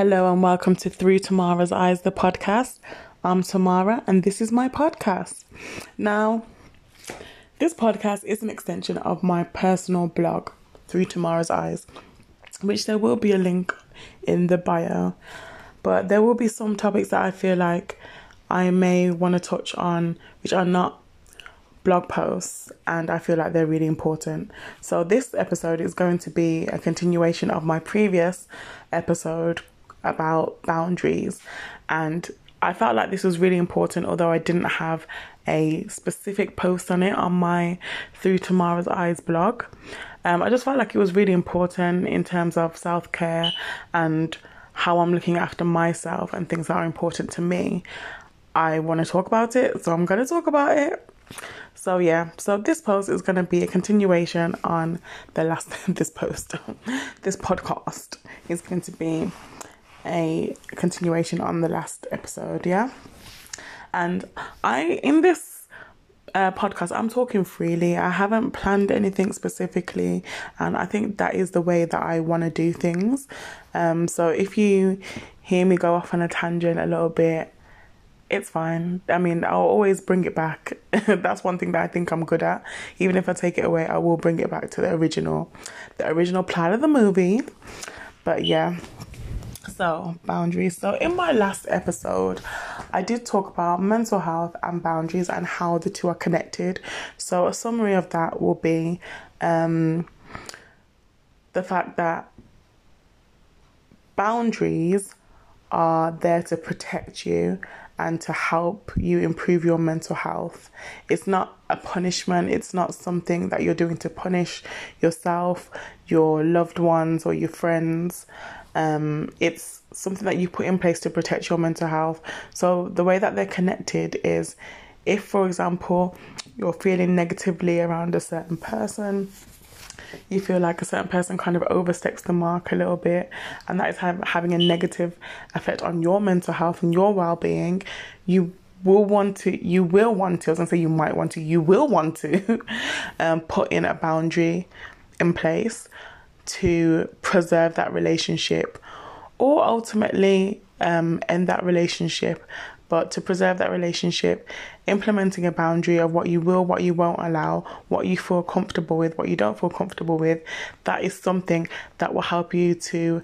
Hello and welcome to Through Tamara's Eyes, the podcast. I'm Tamara and this is my podcast. Now, this podcast is an extension of my personal blog, Through Tamara's Eyes, which there will be a link in the bio. But there will be some topics that I feel like I may want to touch on, which are not blog posts, and I feel like they're really important. So, this episode is going to be a continuation of my previous episode about boundaries. And I felt like this was really important, although I didn't have a specific post on it on my Through Tamara's Eyes blog. Um, I just felt like it was really important in terms of self care and how I'm looking after myself and things that are important to me. I want to talk about it, so I'm going to talk about it. So yeah, so this post is going to be a continuation on the last this post. this podcast is going to be a continuation on the last episode, yeah? And I, in this uh, podcast, I'm talking freely. I haven't planned anything specifically, and I think that is the way that I want to do things. Um, so if you hear me go off on a tangent a little bit, it's fine. I mean, I'll always bring it back. That's one thing that I think I'm good at. Even if I take it away, I will bring it back to the original, the original plot of the movie. But yeah, so, boundaries. So, in my last episode, I did talk about mental health and boundaries and how the two are connected. So, a summary of that will be um, the fact that boundaries are there to protect you and to help you improve your mental health. It's not a punishment, it's not something that you're doing to punish yourself, your loved ones, or your friends. Um, it's something that you put in place to protect your mental health. So the way that they're connected is if, for example, you're feeling negatively around a certain person, you feel like a certain person kind of oversteps the mark a little bit, and that is having a negative effect on your mental health and your well being, you will want to, you will want to, I was gonna say you might want to, you will want to um, put in a boundary in place to preserve that relationship or ultimately um, end that relationship. But to preserve that relationship, implementing a boundary of what you will, what you won't allow, what you feel comfortable with, what you don't feel comfortable with, that is something that will help you to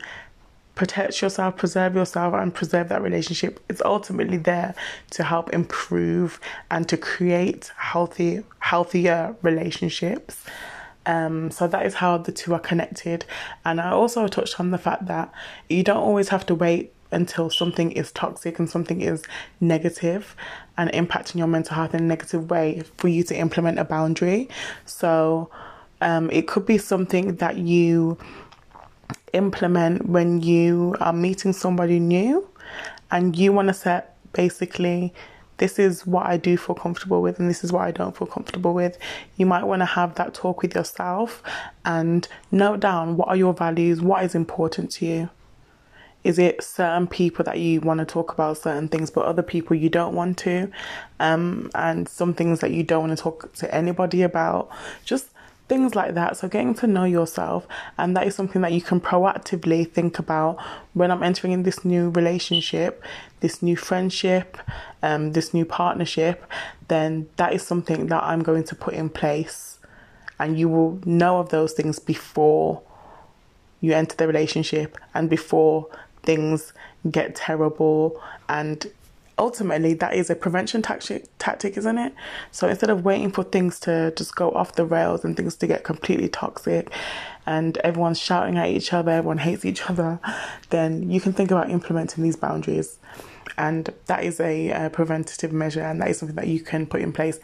protect yourself, preserve yourself, and preserve that relationship. It's ultimately there to help improve and to create healthy, healthier relationships. Um, so that is how the two are connected. And I also touched on the fact that you don't always have to wait until something is toxic and something is negative and impacting your mental health in a negative way for you to implement a boundary. So um, it could be something that you implement when you are meeting somebody new and you want to set basically this is what I do feel comfortable with, and this is what I don't feel comfortable with. You might want to have that talk with yourself and note down what are your values, what is important to you. Is it certain people that you want to talk about certain things, but other people you don't want to? Um, and some things that you don't want to talk to anybody about? Just things like that. So, getting to know yourself, and that is something that you can proactively think about when I'm entering in this new relationship, this new friendship, um, this new partnership. Then that is something that I'm going to put in place, and you will know of those things before you enter the relationship and before things get terrible and ultimately that is a prevention tactic, tactic, isn't it? So instead of waiting for things to just go off the rails and things to get completely toxic and everyone's shouting at each other, everyone hates each other, then you can think about implementing these boundaries. And that is a, a preventative measure and that is something that you can put in place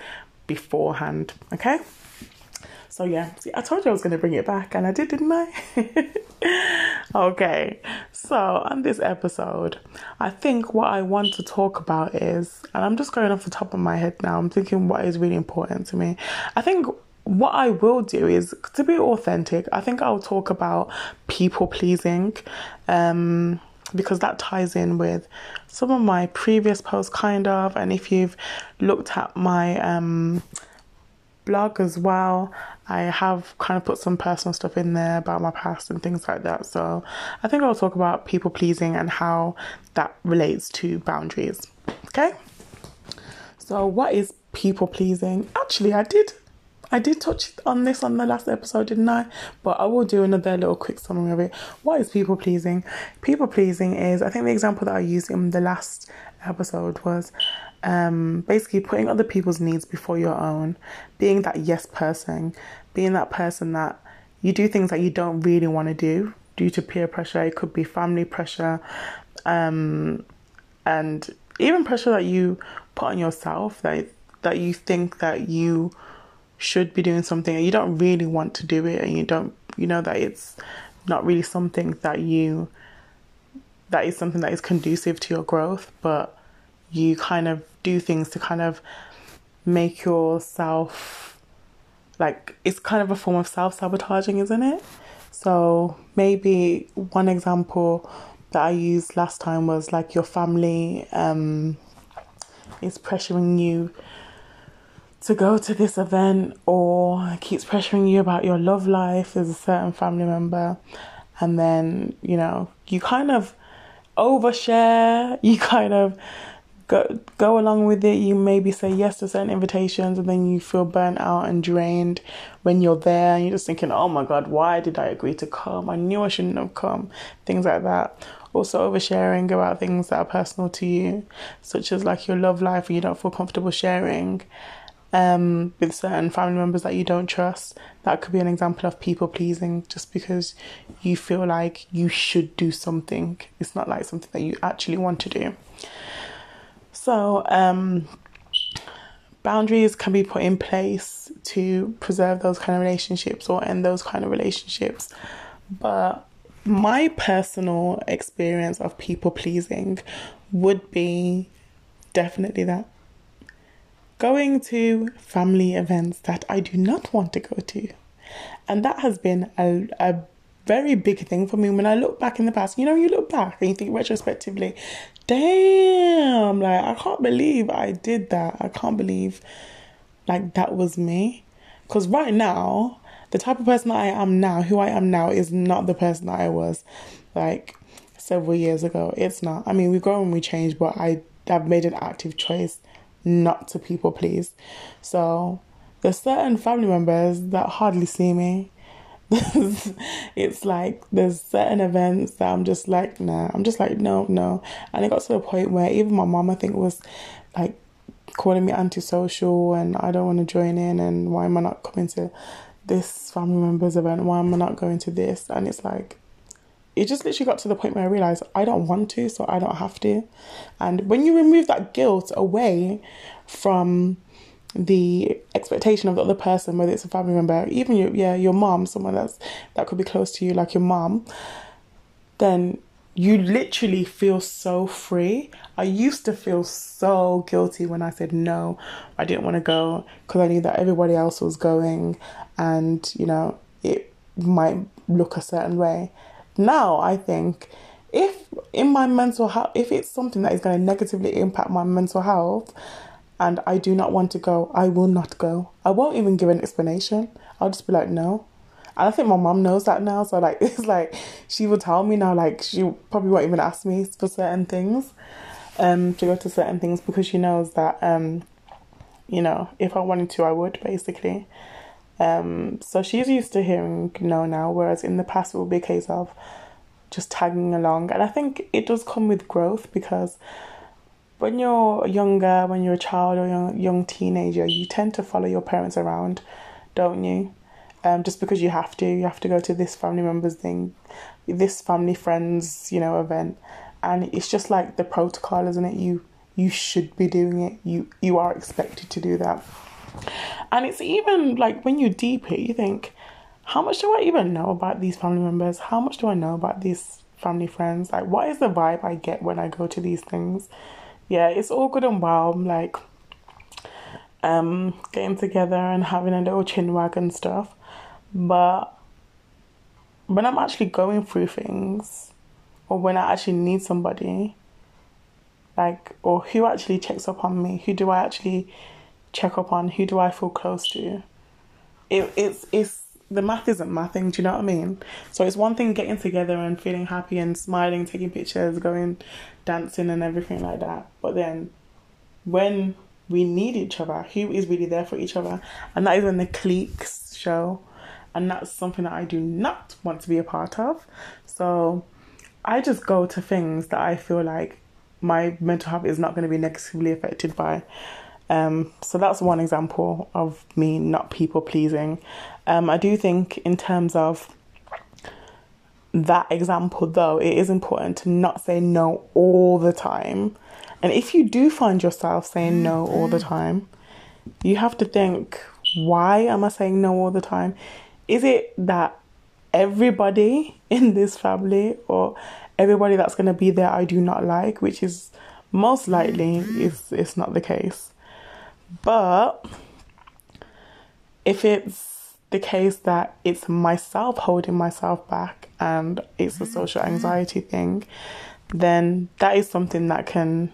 beforehand, okay? So yeah, see, I told you I was going to bring it back, and I did, didn't I? okay, so on this episode, I think what I want to talk about is, and I'm just going off the top of my head now. I'm thinking what is really important to me. I think what I will do is to be authentic. I think I'll talk about people pleasing. Um, because that ties in with some of my previous posts, kind of. And if you've looked at my um, blog as well, I have kind of put some personal stuff in there about my past and things like that. So I think I'll talk about people pleasing and how that relates to boundaries. Okay. So what is people pleasing? Actually, I did I did touch on this on the last episode, didn't I? But I will do another little quick summary of it. What is people pleasing? People pleasing is, I think the example that I used in the last episode was um, basically putting other people's needs before your own, being that yes person, being that person that you do things that you don't really want to do due to peer pressure. It could be family pressure, um, and even pressure that you put on yourself that that you think that you should be doing something and you don't really want to do it and you don't you know that it's not really something that you that is something that is conducive to your growth but you kind of do things to kind of make yourself like it's kind of a form of self-sabotaging isn't it? So maybe one example that I used last time was like your family um, is pressuring you to go to this event or keeps pressuring you about your love life as a certain family member. And then you know you kind of overshare you kind of go go along with it you maybe say yes to certain invitations and then you feel burnt out and drained when you're there and you're just thinking oh my god why did i agree to come i knew i shouldn't have come things like that also oversharing about things that are personal to you such as like your love life and you don't feel comfortable sharing um, with certain family members that you don't trust. That could be an example of people pleasing just because you feel like you should do something. It's not like something that you actually want to do. So, um, boundaries can be put in place to preserve those kind of relationships or end those kind of relationships. But my personal experience of people pleasing would be definitely that going to family events that I do not want to go to. And that has been a, a very big thing for me when I look back in the past. You know, you look back and you think retrospectively, damn, like I can't believe I did that. I can't believe like that was me. Because right now, the type of person that I am now, who I am now, is not the person that I was like several years ago. It's not. I mean, we grow and we change, but I have made an active choice not to people please. So there's certain family members that hardly see me. it's like there's certain events that I'm just like, nah, I'm just like, no, no. And it got to the point where even my mom, I think, was like calling me antisocial and I don't want to join in and why am I not coming to this family member's event? Why am I not going to this? And it's like, it just literally got to the point where I realized I don't want to, so I don't have to. And when you remove that guilt away from the expectation of the other person, whether it's a family member, even your yeah, your mom, someone that's that could be close to you, like your mom, then you literally feel so free. I used to feel so guilty when I said no, I didn't want to go because I knew that everybody else was going, and you know it might look a certain way now I think if in my mental health, if it's something that is going to negatively impact my mental health and I do not want to go, I will not go. I won't even give an explanation. I'll just be like, no. And I think my mom knows that now. So, like, it's like she will tell me now, like, she probably won't even ask me for certain things, um, to go to certain things because she knows that, um, you know, if I wanted to, I would basically. Um, so she's used to hearing no now, whereas in the past it would be a case of just tagging along. And I think it does come with growth because when you're younger, when you're a child or young, young teenager, you tend to follow your parents around, don't you? Um, just because you have to, you have to go to this family member's thing, this family friends, you know, event, and it's just like the protocol, isn't it? You you should be doing it. You you are expected to do that. And it's even like when you deep it, you think, how much do I even know about these family members? How much do I know about these family friends? Like, what is the vibe I get when I go to these things? Yeah, it's all good and well, like um, getting together and having a little chin wag and stuff. But when I'm actually going through things, or when I actually need somebody, like, or who actually checks up on me, who do I actually check up on who do I feel close to, it, it's it's the math isn't mathing. Do you know what I mean? So it's one thing getting together and feeling happy and smiling, taking pictures, going dancing and everything like that. But then when we need each other, who is really there for each other? And that is when the cliques show. And that's something that I do not want to be a part of. So I just go to things that I feel like my mental health is not going to be negatively affected by. Um, so that's one example of me not people pleasing. Um, I do think, in terms of that example, though, it is important to not say no all the time. And if you do find yourself saying no all the time, you have to think, why am I saying no all the time? Is it that everybody in this family or everybody that's going to be there I do not like, which is most likely is it's not the case. But if it's the case that it's myself holding myself back and it's a social mm-hmm. anxiety thing, then that is something that can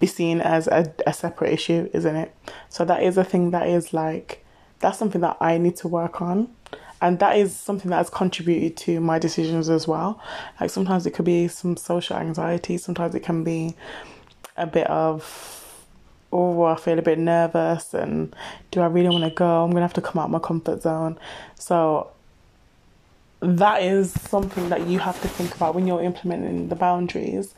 be seen as a, a separate issue, isn't it? So that is a thing that is like that's something that I need to work on and that is something that has contributed to my decisions as well. Like sometimes it could be some social anxiety, sometimes it can be a bit of oh, I feel a bit nervous and do I really want to go? I'm going to have to come out my comfort zone. So that is something that you have to think about when you're implementing the boundaries.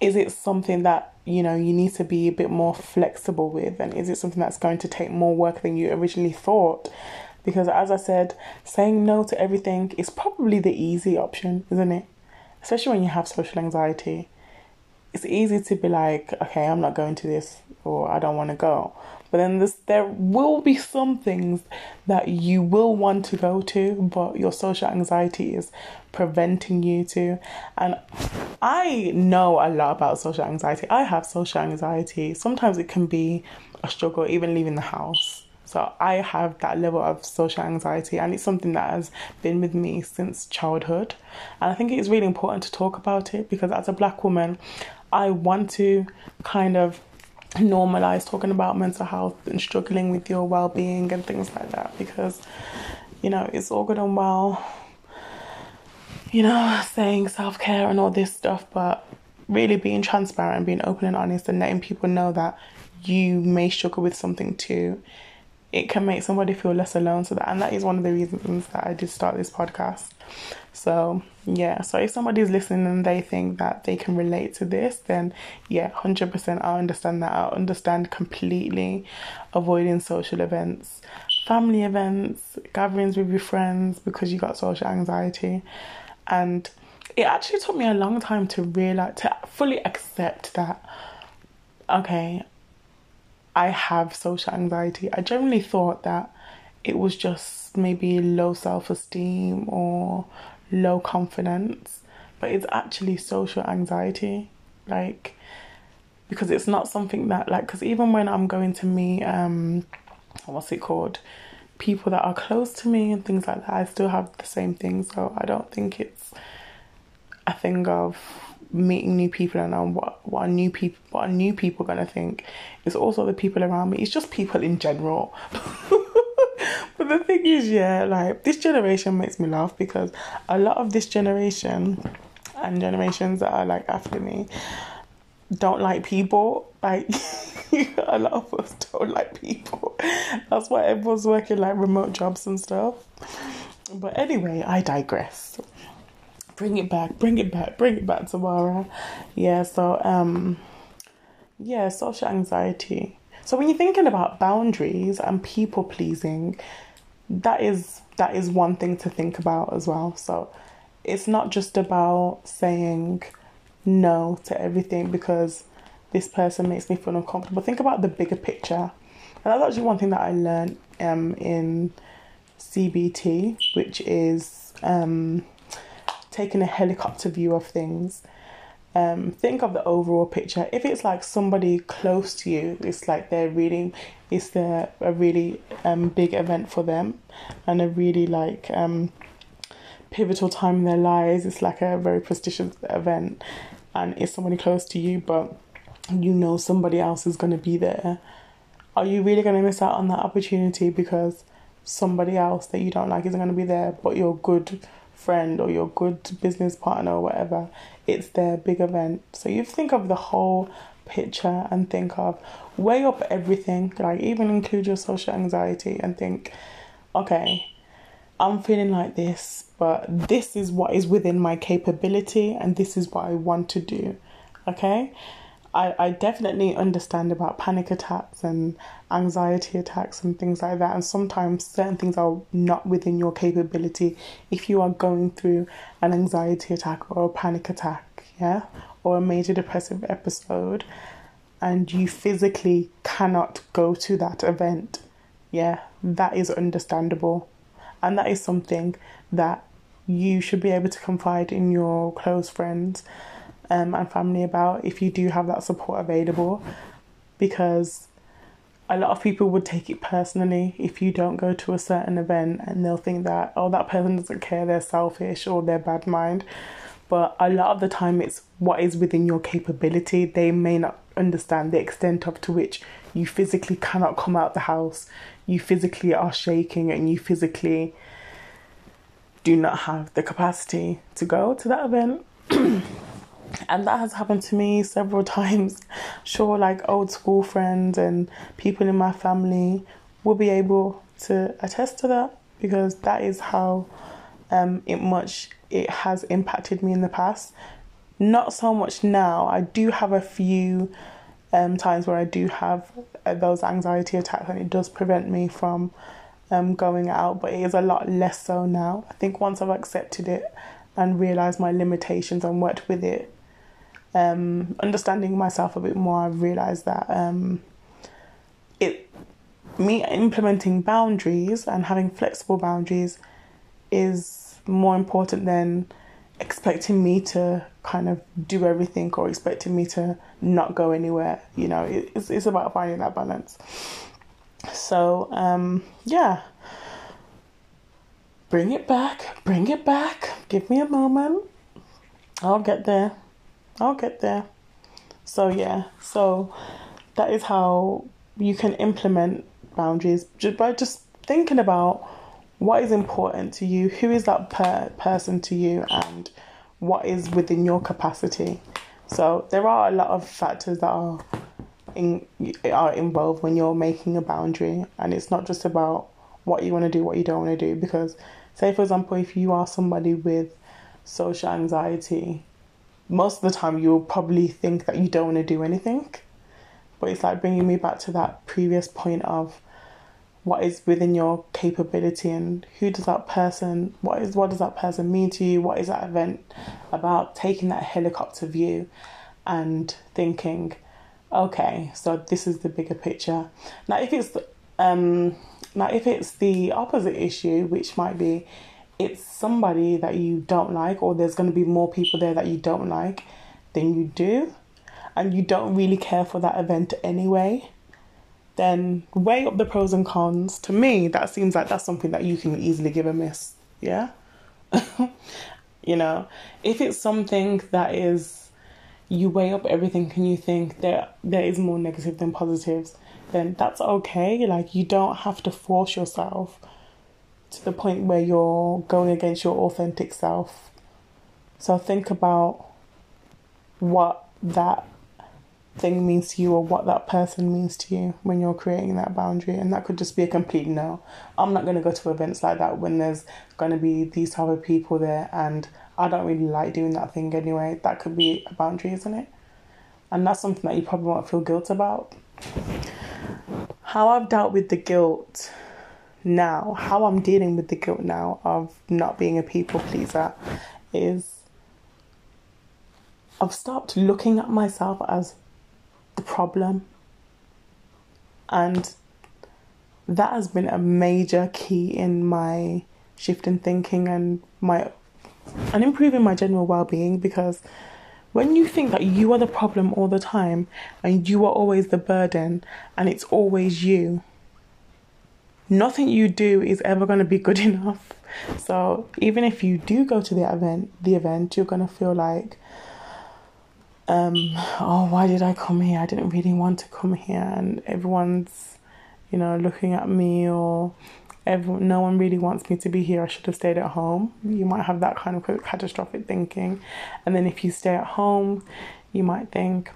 Is it something that you know you need to be a bit more flexible with and is it something that's going to take more work than you originally thought because as i said saying no to everything is probably the easy option isn't it especially when you have social anxiety it's easy to be like okay i'm not going to this or i don't want to go but then this, there will be some things that you will want to go to, but your social anxiety is preventing you to. And I know a lot about social anxiety. I have social anxiety. Sometimes it can be a struggle, even leaving the house. So I have that level of social anxiety, and it's something that has been with me since childhood. And I think it is really important to talk about it because as a black woman, I want to kind of normalize talking about mental health and struggling with your well being and things like that because, you know, it's all good and well, you know, saying self care and all this stuff, but really being transparent and being open and honest and letting people know that you may struggle with something too. It can make somebody feel less alone. So that, and that is one of the reasons that I did start this podcast. So, yeah, so if somebody's listening and they think that they can relate to this, then yeah, 100% I understand that. I understand completely avoiding social events, family events, gatherings with your friends because you got social anxiety. And it actually took me a long time to realize, to fully accept that, okay, I have social anxiety. I generally thought that it was just maybe low self esteem or low confidence, but it's actually social anxiety. Like, because it's not something that, like, because even when I'm going to meet, um, what's it called? People that are close to me and things like that, I still have the same thing. So I don't think it's a thing of meeting new people and um, what what are new people what are new people gonna think. It's also the people around me. It's just people in general. but the thing is, yeah, like this generation makes me laugh because a lot of this generation and generations that are like after me don't like people. Like a lot of us don't like people. That's why everyone's working like remote jobs and stuff. But anyway, I digress. Bring it back, bring it back, bring it back tomorrow. Yeah, so um yeah, social anxiety. So when you're thinking about boundaries and people pleasing, that is that is one thing to think about as well. So it's not just about saying no to everything because this person makes me feel uncomfortable. Think about the bigger picture. And that's actually one thing that I learned um, in CBT, which is um, taking a helicopter view of things. Um, think of the overall picture. If it's like somebody close to you, it's like they're really it's the a really um, big event for them and a really like um, pivotal time in their lives. It's like a very prestigious event and it's somebody close to you, but you know somebody else is going to be there. are you really going to miss out on that opportunity because somebody else that you don't like isn't going to be there, but your good friend or your good business partner or whatever, it's their big event. So you think of the whole picture and think of weigh up everything, like even include your social anxiety and think, okay, I'm feeling like this, but this is what is within my capability and this is what I want to do. Okay? I, I definitely understand about panic attacks and anxiety attacks and things like that. And sometimes certain things are not within your capability if you are going through an anxiety attack or a panic attack, yeah, or a major depressive episode, and you physically cannot go to that event, yeah, that is understandable. And that is something that you should be able to confide in your close friends um, and family about if you do have that support available because a lot of people would take it personally if you don't go to a certain event and they'll think that oh that person doesn't care they're selfish or they're bad mind. But a lot of the time it's what is within your capability. They may not understand the extent of to which you physically cannot come out the house. You physically are shaking and you physically do not have the capacity to go to that event and that has happened to me several times. Sure, like old school friends and people in my family will be able to attest to that because that is how um, it much it has impacted me in the past. Not so much now. I do have a few um, times where I do have uh, those anxiety attacks, and it does prevent me from um, going out, but it is a lot less so now. I think once I've accepted it and realized my limitations and worked with it, um, understanding myself a bit more, I've realized that um, it me implementing boundaries and having flexible boundaries is more important than expecting me to kind of do everything or expecting me to not go anywhere. You know, it's it's about finding that balance. So um, yeah, bring it back, bring it back. Give me a moment. I'll get there. I'll get there. So, yeah, so that is how you can implement boundaries just by just thinking about what is important to you, who is that per- person to you, and what is within your capacity. So, there are a lot of factors that are in, are involved when you're making a boundary, and it's not just about what you want to do, what you don't want to do. Because, say, for example, if you are somebody with social anxiety, most of the time you'll probably think that you don't want to do anything. But it's like bringing me back to that previous point of what is within your capability and who does that person what is what does that person mean to you what is that event about taking that helicopter view and thinking okay so this is the bigger picture now if it's um now if it's the opposite issue which might be it's somebody that you don't like, or there's going to be more people there that you don't like than you do, and you don't really care for that event anyway, then weigh up the pros and cons. To me, that seems like that's something that you can easily give a miss. Yeah? you know, if it's something that is you weigh up everything and you think there there is more negative than positives, then that's okay. Like you don't have to force yourself to the point where you're going against your authentic self. So think about what that thing means to you or what that person means to you when you're creating that boundary. And that could just be a complete no. I'm not going to go to events like that when there's going to be these type of people there and i don't really like doing that thing anyway. That could be a boundary isn't it? And that's something that you probably won't feel guilt about. How i've dealt with the guilt now, how I'm dealing with the guilt now of not being a people pleaser is I've stopped looking at myself as the problem. And that has been a major key in my shift in thinking and my and improving my general well-being because when you think that you are the problem all the time and you are always the burden and it's always you nothing you do is ever going to be good enough. So even if you do go to the event, the event, you're going to feel like, um, oh, why did I come here? I didn't really want to come here, and everyone's you know, looking at me or no one really wants me to be here. I should have stayed at home. You might have that kind of catastrophic thinking. And then if you stay at home, you might think,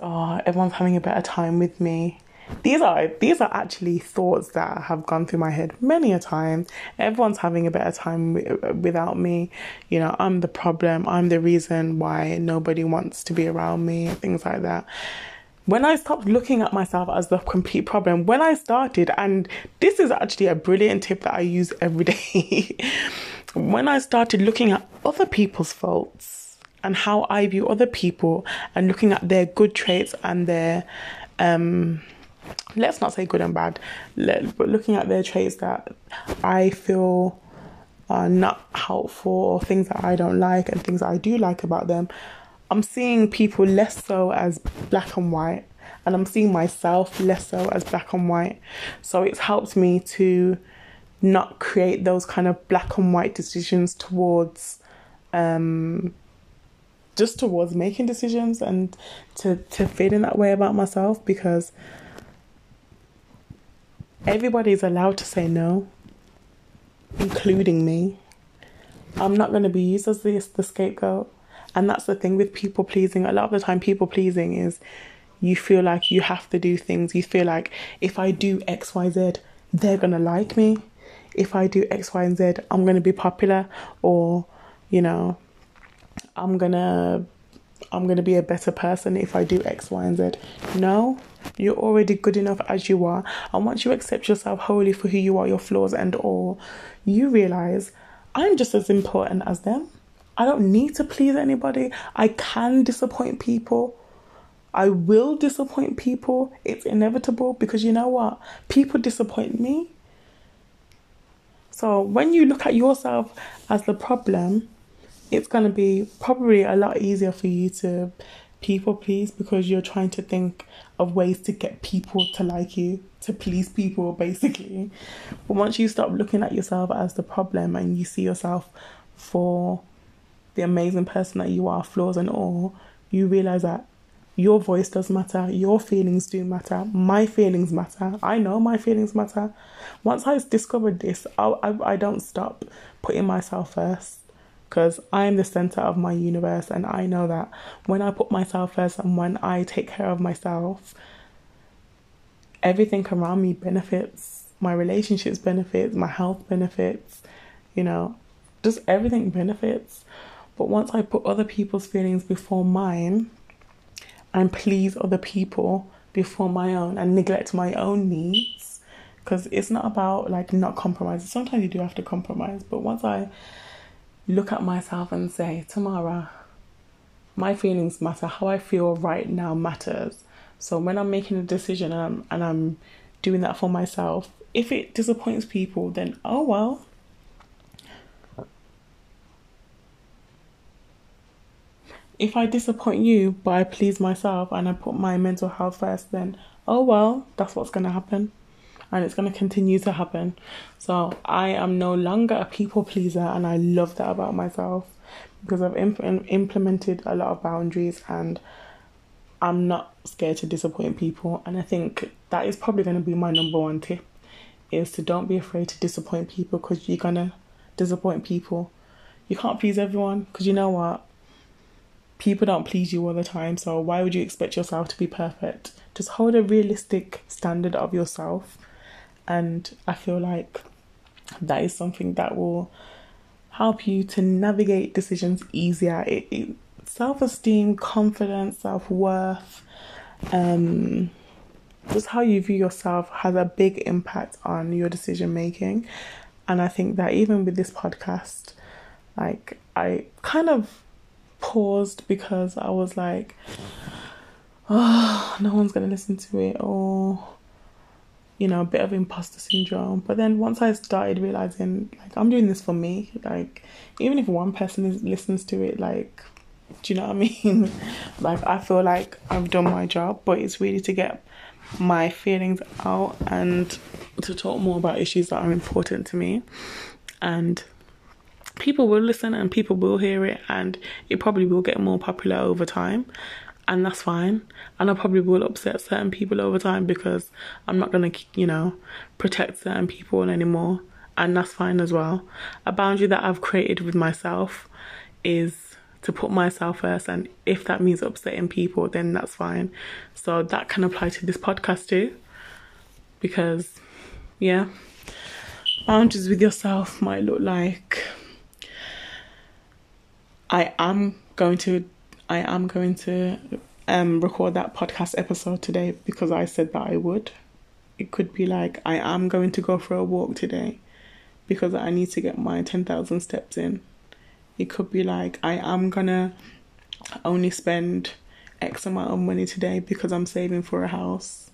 oh, everyone's having a better time with me. These are these are actually thoughts that have gone through my head many a time. Everyone's having a better time without me. You know, I'm the problem. I'm the reason why nobody wants to be around me. Things like that when I stopped looking at myself as the complete problem, when I started, and this is actually a brilliant tip that I use every day, when I started looking at other people's faults and how I view other people and looking at their good traits and their, um, let's not say good and bad, but looking at their traits that I feel are not helpful or things that I don't like and things that I do like about them, I'm seeing people less so as black and white, and I'm seeing myself less so as black and white. So it's helped me to not create those kind of black and white decisions towards um, just towards making decisions and to, to feeling that way about myself because everybody's allowed to say no, including me. I'm not going to be used as the, the scapegoat. And that's the thing with people pleasing. A lot of the time, people pleasing is you feel like you have to do things. You feel like if I do X, Y, Z, they're going to like me. If I do X, Y, and Z, I'm going to be popular or, you know, I'm going to I'm going to be a better person if I do X, Y, and Z. No, you're already good enough as you are. And once you accept yourself wholly for who you are, your flaws and all, you realize I'm just as important as them. I don't need to please anybody. I can disappoint people. I will disappoint people. It's inevitable because you know what? People disappoint me. So when you look at yourself as the problem, it's going to be probably a lot easier for you to people please because you're trying to think of ways to get people to like you, to please people basically. But once you stop looking at yourself as the problem and you see yourself for the amazing person that you are, flaws and all, you realize that your voice does matter, your feelings do matter, my feelings matter. I know my feelings matter. Once I discovered this, I, I, I don't stop putting myself first because I am the center of my universe, and I know that when I put myself first and when I take care of myself, everything around me benefits. My relationships benefits, my health benefits, you know, just everything benefits. But once I put other people's feelings before mine and please other people before my own and neglect my own needs, because it's not about like not compromising. Sometimes you do have to compromise, but once I look at myself and say, Tamara, my feelings matter, how I feel right now matters. So when I'm making a decision and I'm, and I'm doing that for myself, if it disappoints people, then oh well, if I disappoint you, but I please myself and I put my mental health first, then oh well, that's what's going to happen. And it's going to continue to happen. So I am no longer a people pleaser, and I love that about myself because I've imp- implemented a lot of boundaries and I'm not scared to disappoint people. And I think that is probably going to be my number one tip is to don't be afraid to disappoint people because you're going to disappoint people. You can't please everyone because you know what? people don't please you all the time, so why would you expect yourself to be perfect? Just hold a realistic standard of yourself, and I feel like that is something that will help you to navigate decisions easier. It, it, self-esteem, confidence, self-worth, um, just how you view yourself has a big impact on your decision making. And I think that even with this podcast, like I kind of paused because I was like, oh, no one's to listen to it, or, you know, a bit of imposter syndrome. But then once I started realizing, like, I'm doing this for me, like, even if one person is, listens to it, like, do you know what I mean? like, I feel like I've done my job, but it's really to get my feelings out and to talk more about issues that are important to me. And people will listen and people will hear it and it probably will get more popular over time and that's fine. And I probably will upset certain people over time because I'm not gonna, you know, protect certain people anymore, and that's fine as well. A boundary that I've created with myself is to put myself first, and if that means upsetting people, then that's fine. So that can apply to this podcast too, because yeah, boundaries with yourself might look like I am going to I am going to um, record that podcast episode today because I said that I would. It could be like, I am going to go for a walk today because I need to get my 10,000 steps in. It could be like, I am gonna only spend X amount of money today because I'm saving for a house.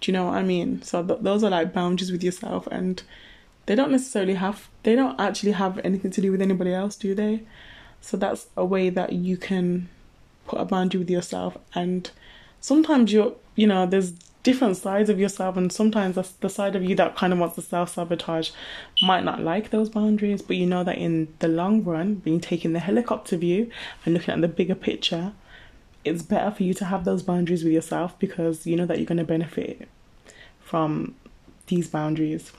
Do you know what I mean? So th- those are like boundaries with yourself, and they don't necessarily have, they don't actually have anything to do with anybody else, do they? So that's a way that you can put a boundary with yourself. And sometimes you're, you know, there's different sides of yourself, and sometimes that's the side of you that kind of wants to self sabotage might not like those boundaries, but you know that in the long run, being taking the helicopter view and looking at the bigger picture, it's better for you to have those boundaries with yourself because you know that you're going to benefit from these boundaries.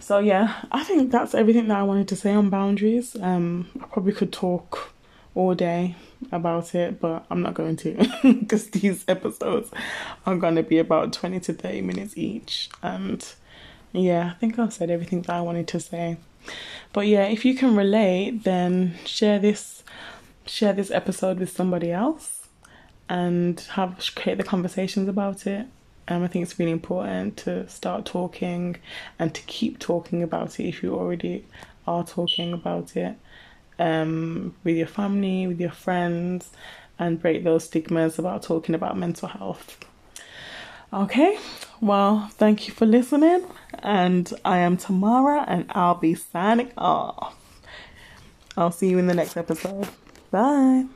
So yeah, I think that's everything that I wanted to say on boundaries. Um, I probably could talk all day about it, but I'm not going to because these episodes are going to be about 20 to 30 minutes each. And yeah, I think I've said everything that I wanted to say. But yeah, if you can relate, then share this share this episode with somebody else and have create the conversations about it. Um, I think it's really important to start talking and to keep talking about it if you already are talking about it um, with your family, with your friends, and break those stigmas about talking about mental health. Okay, well, thank you for listening, and I am Tamara, and I'll be signing off. I'll see you in the next episode. Bye.